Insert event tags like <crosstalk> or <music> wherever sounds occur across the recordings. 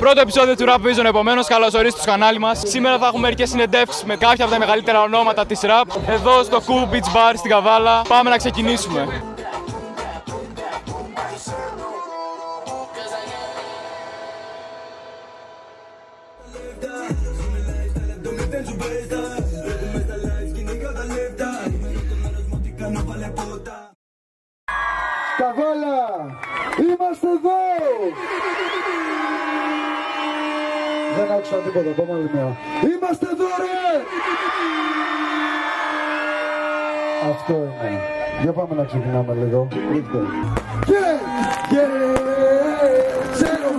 Πρώτο επεισόδιο του Rap Vision, επομένως, καλώ ορίσατε στο κανάλι μας. Σήμερα θα έχουμε μερικές συνεντεύξεις με κάποια από τα μεγαλύτερα ονόματα της Rap. Εδώ στο Cool Beach Bar στην Καβάλα. Πάμε να ξεκινήσουμε. Καβάλα! Είμαστε εδώ! Δεν άκουσα τίποτα, πάμε άλλη μια. Είμαστε εδώ ρε! Αυτό είναι. Για πάμε να ξεκινάμε λίγο. Ρίχτε. Και, και, ξέρω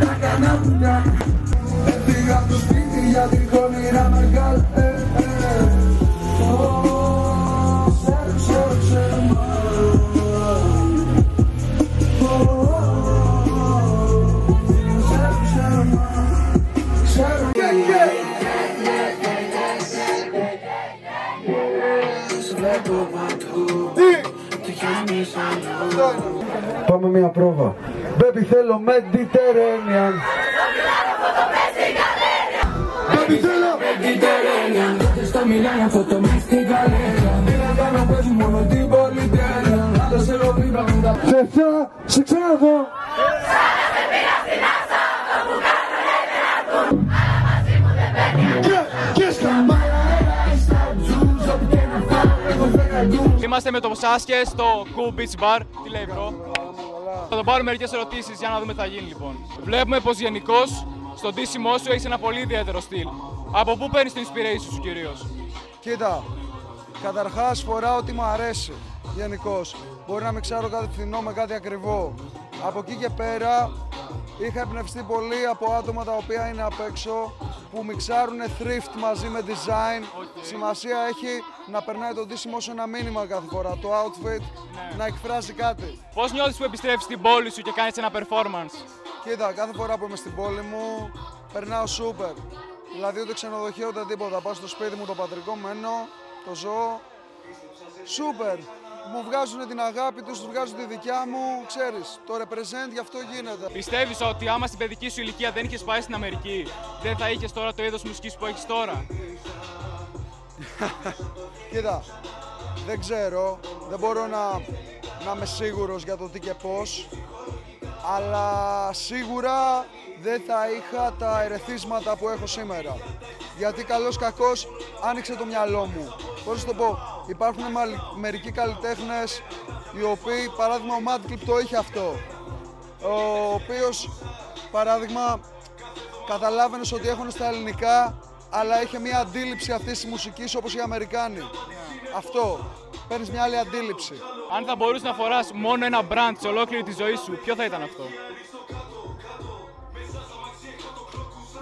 τα κανά πουλιά. Έφυγα από το σπίτι για την κόμιρα μεγάλη. Πάμε μια πρόβα. Baby θέλω Mediterranean. Baby θέλω Στο Μιλάνο φωτο μες στην καλέρα Μίλα κάνω παίζουν μόνο την πολυτέλεια Τα σε ροβίβα με τα Σε θα σε ξαναδώ. Και, και στα Είμαστε με το Σάσκε στο Cool Beach Bar. Τι λέει, bro; Θα τον πάρουμε μερικές ερωτήσεις για να δούμε τι θα γίνει λοιπόν. Βλέπουμε πως γενικώς στον τίσιμό σου έχεις ένα πολύ ιδιαίτερο στυλ. Από πού παίρνεις την inspiration σου κυρίως; Κοίτα, καταρχάς φοράω ό,τι μου αρέσει γενικώς. Μπορεί να μην ξέρω κάτι φθηνό με κάτι ακριβό. Από εκεί και πέρα είχα εμπνευστεί πολύ από άτομα τα οποία είναι απ' έξω που μιξάρουν thrift μαζί με design. Σημασία έχει να περνάει το ντύσιμο σου ένα μήνυμα κάθε φορά. Το outfit να εκφράζει κάτι. Πώς νιώθεις που επιστρέφεις στην πόλη σου και κάνεις ένα performance; Κοίτα, κάθε φορά που είμαι στην πόλη μου περνάω σούπερ. Δηλαδή ούτε ξενοδοχείο ούτε τίποτα. Πάω στο σπίτι μου το πατρικό, μένω, το ζω. Σούπερ. Μου βγάζουν την αγάπη τους, τους βγάζουν τη δικιά μου. Ξέρεις, το represent γι' αυτό γίνεται. Πιστεύεις ότι άμα στην παιδική σου ηλικία δεν είχες πάει στην Αμερική, δεν θα είχες τώρα το είδος μουσικής που έχεις τώρα; <laughs> Κοίτα, δεν ξέρω, δεν μπορώ να, να είμαι σίγουρος για το τι και πώς, αλλά σίγουρα δεν θα είχα τα ερεθίσματα που έχω σήμερα. Γιατί καλός κακός άνοιξε το μυαλό μου. Πώς να σου το πω, υπάρχουν μαλ- μερικοί καλλιτέχνες οι οποίοι, παράδειγμα ο Mad Clip το είχε αυτό. Ο οποίος, παράδειγμα, καταλάβαινες ότι έχουν στα ελληνικά, αλλά είχε μια αντίληψη αυτής της μουσικής όπως οι Αμερικάνοι. Αυτό. Παίρνεις μια άλλη αντίληψη. Αν θα μπορούσες να φοράς μόνο ένα brand σε ολόκληρη τη ζωή σου, ποιο θα ήταν αυτό;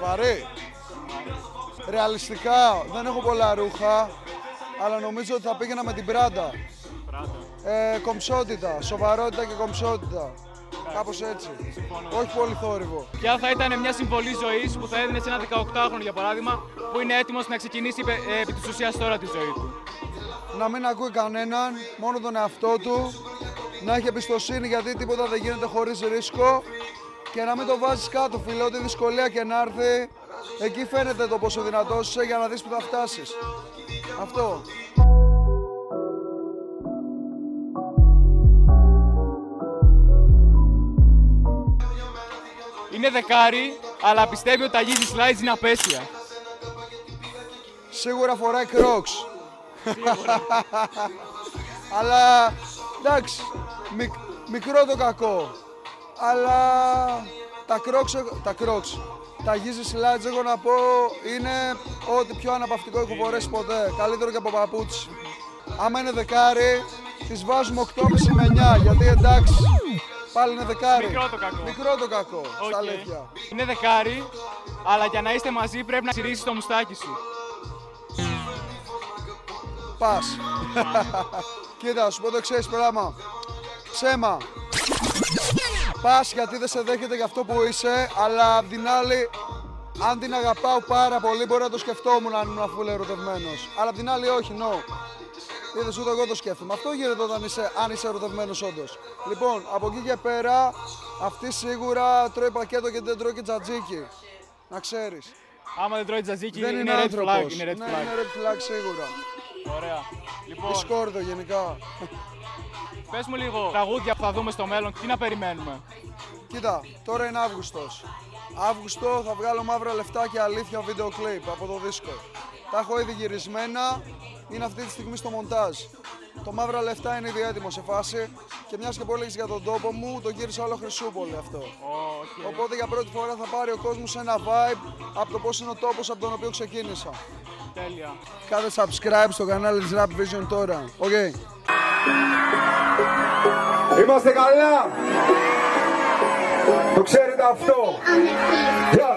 Βαρύ. Ρεαλιστικά δεν έχω πολλά ρούχα, αλλά νομίζω ότι θα πήγαινα με την Πράντα. Ε, κομψότητα, σοβαρότητα και κομψότητα. Κάπως έτσι. Όχι πολύ θόρυβο. Ποια θα ήταν μια συμβολή ζωής που θα έδινε σε ένα 18χρονο για παράδειγμα, που είναι έτοιμος να ξεκινήσει επί, ε, επί της ουσίας τώρα τη ζωή του; Να μην ακούει κανέναν, μόνο τον εαυτό του. Να έχει εμπιστοσύνη γιατί τίποτα δεν γίνεται χωρίς ρίσκο. Και να μην το βάζεις κάτω φίλε, ό,τι δυσκολία και να έρθει. Εκεί φαίνεται το πόσο δυνατός είσαι για να δεις που θα φτάσεις. Αυτό. Είναι δεκάρι, αλλά πιστεύει ότι τα Yeezy Slides είναι απέσια. Σίγουρα φοράει Crocs. <laughs> Αλλά εντάξει, μικ- μικρό το κακό. Αλλά τα Crocs, τα Crocs, τα Yeezy Slides εγώ να πω είναι ό,τι πιο αναπαυτικό έχω φορέσει ποτέ. Καλύτερο και από παπούτσι. Άμα είναι δεκάρι, τις βάζουμε 8,5 με 9, γιατί εντάξει, πάλι είναι δεκάρι. Μικρό το κακό. Μικρό το κακό, στα Οκ. αλήθεια. Είναι δεκάρι, αλλά για να είστε μαζί πρέπει να ξυρίσει το μουστάκι σου. Πας. <laughs> Κοίτα, σου πω το εξής πράγμα. Ψέμα. Πας γιατί δεν σε δέχεται για αυτό που είσαι, αλλά απ' την άλλη, αν την αγαπάω πάρα πολύ, μπορεί να το σκεφτόμουν αν ήμουν αφού ερωτευμένος. Αλλά απ' την άλλη, όχι, no. Είδες ούτε εγώ το σκέφτομαι. Αυτό γίνεται όταν είσαι, αν είσαι ερωτευμένος όντως. Λοιπόν, από εκεί και πέρα, αυτή σίγουρα τρώει πακέτο και δεν τρώει και τζατζίκι. Να ξέρεις. Άμα δεν τρώει τζατζίκι, Δεν είναι, είναι red άνθρωπος. flag. Είναι red ναι, flag. είναι red flag σίγουρα. Ωραία. Λοιπόν, Σκόρδο γενικά. Πες μου λίγο τραγούδια που θα δούμε στο μέλλον, τι να περιμένουμε; Κοίτα, τώρα είναι Αύγουστος. Αύγουστο θα βγάλω μαύρα λεφτά και αλήθεια βίντεο κλιπ από το δίσκο. Τα έχω ήδη γυρισμένα, είναι αυτή τη στιγμή στο μοντάζ. Το μαύρα λεφτά είναι ήδη έτοιμο σε φάση και μιας και που έλεγες για τον τόπο μου, το γύρισα όλο Χρυσούπολη αυτό. Okay. Οπότε για πρώτη φορά θα πάρει ο κόσμος ένα vibe από το πώς είναι ο τόπος από τον οποίο ξεκίνησα. Τέλεια. Κάντε subscribe στο κανάλι της Rap Vision τώρα. Οκ. Είμαστε καλά. Το ξέρετε αυτό. Yeah.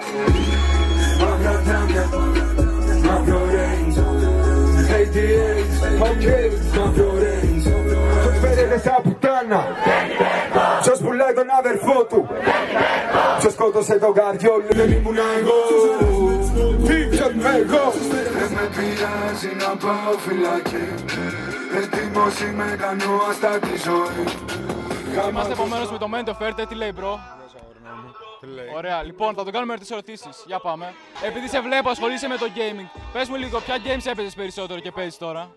Μαύρα τράμια, μαύρο range 88, ok, μαύρο range Ποιος φέρεται σαν πουτάνα. Ποιος πουλάει τον αδερφό του. Ποιος σκότωσε τον καριόλι. Δεν ήμουν εγώ. Τι ποιος είμαι εγώ. Δεν με πειράζει να πάω φυλακή Έτοιμος είμαι κάνω αστάτη ζωή Είμαστε επομένως με το Mente Offerte, τι λέει, bro; Ωραία, λοιπόν, θα το κάνουμε ερωτήσει ερωτήσεις. Για πάμε. Επειδή σε βλέπω, ασχολείσαι με το gaming. Πες μου λίγο, ποια games έπαιζες περισσότερο και παίζεις τώρα;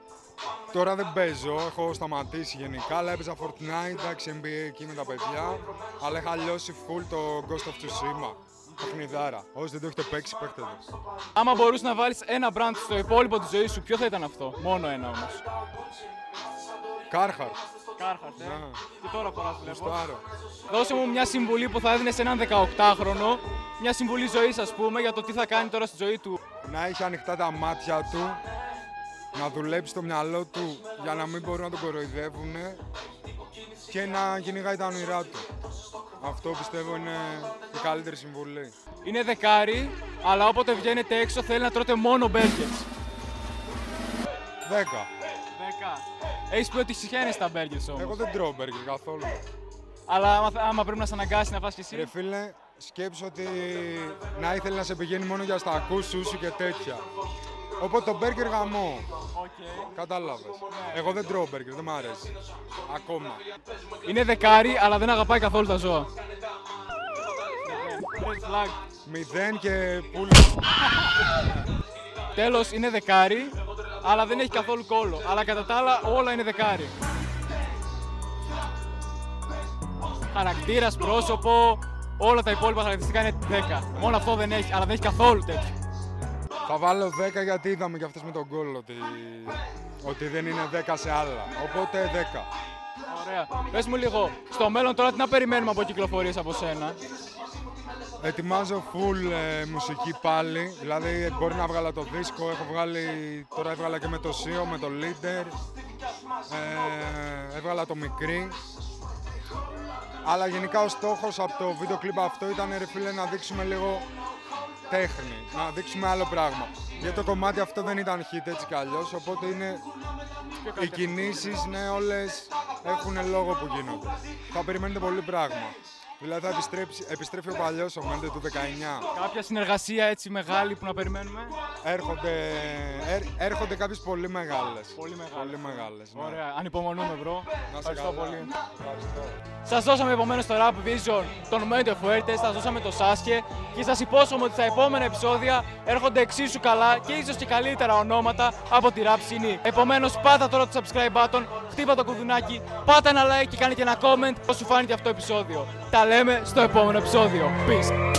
Τώρα δεν παίζω, έχω σταματήσει γενικά, αλλά έπαιζα Fortnite, εντάξει, NBA εκεί με τα παιδιά, αλλά είχα λιώσει full το Ghost of Tsushima. Παιχνιδάρα. Όσοι δεν το έχετε παίξει, παίχτε το. Άμα μπορούσες να βάλεις ένα brand στο υπόλοιπο της ζωής σου, ποιο θα ήταν αυτό; Μόνο ένα όμως. Carhartt, Κάρχαρτ, ε. Ναι. Και τώρα φοράς βλέπω. στάρω. Δώσε μου μια συμβουλή που θα έδινες σε έναν 18χρονο. Μια συμβουλή ζωής, ας πούμε, για το τι θα κάνει τώρα στη ζωή του. Να έχει ανοιχτά τα μάτια του, να δουλέψει το μυαλό του για να μην μπορούν να τον κοροϊδεύουν και να κυνηγάει τα όνειρά του. Αυτό πιστεύω είναι η καλύτερη συμβουλή. Είναι δεκάρι, αλλά όποτε βγαίνετε έξω θέλει να τρώτε μόνο burgers. 10. 10. Έχεις πει ότι συχαίνεσαι τα burgers όμως. Εγώ δεν τρώω μπέργκερ καθόλου. Αλλά άμα, άμα πρέπει να σε αναγκάσει να φας και εσύ; Ρε φίλε, σκέψου ότι να ήθελε να σε πηγαίνει μόνο για αστακούς, σούσι και τέτοια. Οπότε το μπέργκερ γαμώ. Οκ. Κατάλαβες. Εγώ δεν τρώω μπέργκερ, δεν μ' αρέσει. Ακόμα. Είναι δεκάρι, αλλά δεν αγαπάει καθόλου τα ζώα. Red flag. Μηδέν και πουλ. Τέλος, είναι δεκάρι, αλλά δεν έχει καθόλου κόλλο. Αλλά κατά τα άλλα όλα είναι δεκάρι. Χαρακτήρας, πρόσωπο, όλα τα υπόλοιπα χαρακτηριστικά είναι 10. Μόνο αυτό δεν έχει, αλλά δεν έχει καθόλου τέτοιο. Θα βάλω 10 γιατί είδαμε και αυτές με τον γκολ ότι, ότι δεν είναι 10 σε άλλα. Οπότε 10. Ωραία. Πες μου λίγο, στο μέλλον τώρα τι να περιμένουμε από κυκλοφορίες από σένα; Ετοιμάζω full ε, μουσική πάλι, δηλαδή μπορεί να βγάλω το δίσκο, έχω βγάλει, τώρα έβγαλα και με το Σίο, με το Leader, ε, έβγαλα το Μικρή. Αλλά γενικά ο στόχος από το βίντεο κλιπ αυτό ήταν ρε φίλε να δείξουμε λίγο τέχνη, να δείξουμε άλλο πράγμα. Γιατί το κομμάτι αυτό δεν ήταν hit έτσι κι αλλιώς, οπότε είναι οι κινήσεις, ναι, όλες έχουν λόγο που γίνονται. Θα περιμένετε πολύ πράγμα. Δηλαδή θα επιστρέψει, επιστρέφει ο παλιός ο Μέντε του 19. Κάποια συνεργασία έτσι μεγάλη που να περιμένουμε; Έρχονται, έρ, έρχονται κάποιες πολύ μεγάλες. Πολύ μεγάλες. Πολύ μεγάλες, ναι. Ωραία, ανυπομονούμε, bro. Να σε Ευχαριστώ καλά. πολύ. Ευχαριστώ. Σας δώσαμε επομένως το Rap Vision των Mente Fuerte, σας δώσαμε το Sasuke και σας υπόσχομαι ότι στα επόμενα επεισόδια έρχονται εξίσου καλά και ίσως και καλύτερα ονόματα από τη rap σκηνή. Επομένως, πάτα τώρα το subscribe button, χτύπα το κουδουνάκι, πάτα ένα like και κάνε και ένα comment πώς σου φάνηκε αυτό το επεισόδιο; Τα λέμε στο επόμενο επεισόδιο. Peace.